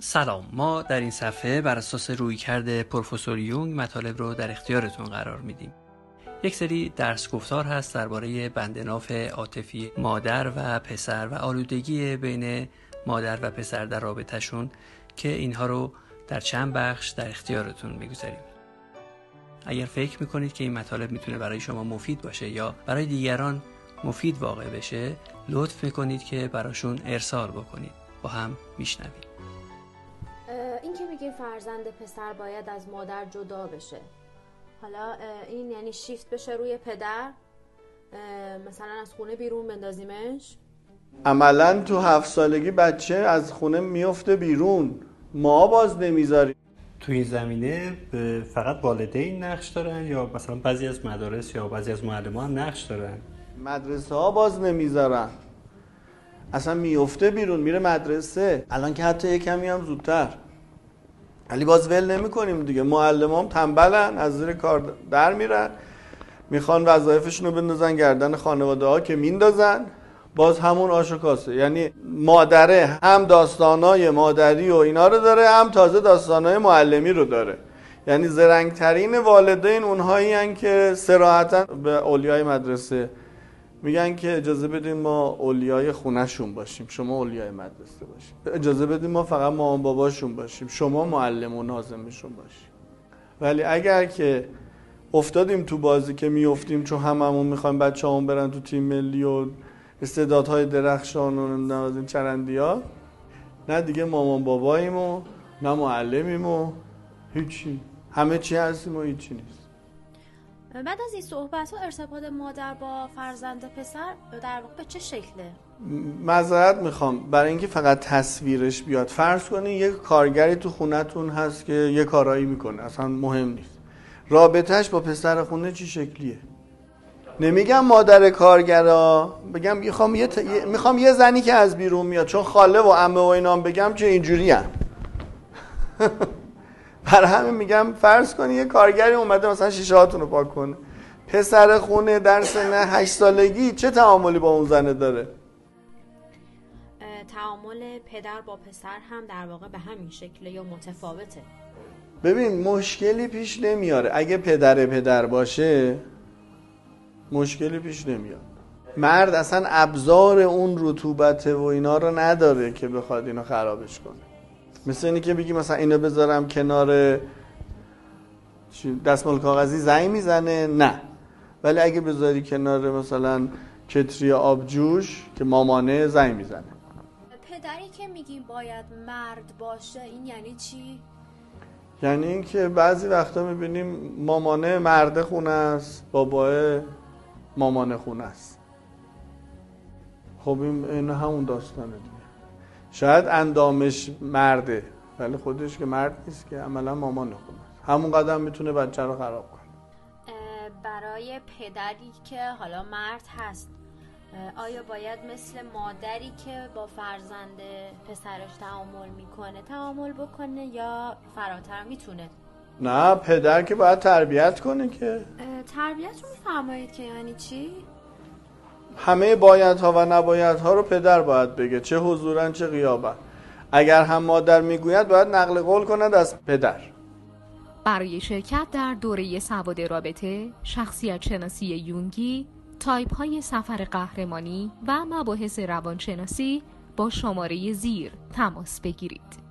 سلام. ما در این صفحه بر اساس رویکرد پروفسور یونگ مطالب رو در اختیارتون قرار میدیم. یک سری درس گفتار هست درباره بندناف عاطفی مادر و پسر و آلودگی بین مادر و پسر در رابطهشون که اینها رو در چند بخش در اختیارتون می‌گذاریم. اگر فکر می‌کنید که این مطالب می‌تونه برای شما مفید باشه یا برای دیگران مفید واقع بشه لطف می‌کنید که براشون ارسال بکنید. با هم میشنویم. این که میگه فرزند پسر باید از مادر جدا بشه. حالا این یعنی شیفت بشه روی پدر مثلا از خونه بیرون بندازیمش. عملا تو هفت سالگی بچه از خونه میفته بیرون. ما باز نمی‌ذاریم. تو این زمینه فقط والدین نقش دارن یا مثلا بعضی از مدارس یا بعضی از معلمان نقش دارن؟ مدرسه ها باز نمی‌ذارن. اصلا میفته بیرون میره مدرسه. الان که حتی یه کمی هم زودتر. ولی باز ول نمی کنیم دیگه. معلم تنبلن از زیر کار در میرن. می‌خوان وظایفشون رو بندازن گردن خانواده ها که میندازن. باز همون آش یعنی مادره هم داستانای مادری و اینا رو داره هم تازه داستانای معلمی رو داره. یعنی زرنگترین والدین اونهایی که سراحتا به اولیای مدرسه میگن که اجازه بدیم ما اولیای خونهشون باشیم شما اولیای مدرسه باشیم. اجازه بدیم ما فقط مامان باباشون باشیم شما معلم و نازمشون باشیم. ولی اگر که افتادیم تو بازی که میافتیم چون هممون می‌خوایم بچه‌هامون برن تو تیم ملی و استعدادهای درخشان و نوازین چرندی ها نه دیگه مامان باباییم و نه معلمیم و هیچی. همه چی هستیم و هیچی نیست. بعد از این صحبت ها ارتباط مادر با فرزند پسر در واقع به چه شکله؟ مذارت می‌خوام. برای اینکه فقط تصویرش بیاد. فرض کنید یک کارگری تو خونتون هست که یه کارایی می‌کنه. اصلا مهم نیست. رابطهش با پسر خونه چی شکلیه؟ نمیگم مادر کارگرا. بگم می‌خوام یه, می‌خوام یه زنی که از بیرون میاد. چون خاله و عمه و اینام بگم چه اینجوری هم. برای همین میگم فرض کنی یه کارگری اومده مثلا شیشه هاتون رو پاک کنه. پسر خونه در سن هشت سالگی چه تعاملی با اون زنه داره؟ تعامل پدر با پسر هم در واقع به همین شکله یا متفاوته. ببین مشکلی پیش نمیاره. اگه پدر پدر باشه مشکلی پیش نمیاد. مرد اصلا ابزار اون رطوبت و اینا رو نداره که بخواد اینو خرابش کنه. مثل اینی که بگی مثلا اینو بذارم کنار دستمال کاغذی زنگ می‌زنه؟ نه. ولی اگه بذاری کنار مثلا کتری آبجوش که مامانه زنگ می‌زنه. پدری که میگیم باید مرد باشه این یعنی چی؟ یعنی اینکه بعضی وقتا می‌بینیم مامانه مرد خونه است باباه مامانه خونه است. خب این همون داستانه دیگه. شاید اندامش مرده ولی خودش که مرد نیست که عملا مامان خونه همون قدم می‌تونه بچه رو خراب کنه. برای پدری که حالا مرد هست آیا باید مثل مادری که با فرزند پسرش تعامل می‌کنه تعامل بکنه یا فراتر می‌تونه؟ نه پدر که باید تربیت کنه که. تربیت رو میفرمایید که یعنی چی؟ همه بایدها و نبایدها رو پدر باید بگه. چه حضورن چه غیابن. اگر هم مادر می‌گوید باید نقل قول کند از پدر. برای شرکت در دوره سواد رابطه شخصیت شناسی یونگی تایپ های سفر قهرمانی و مباحث روانشناسی با شماره زیر تماس بگیرید.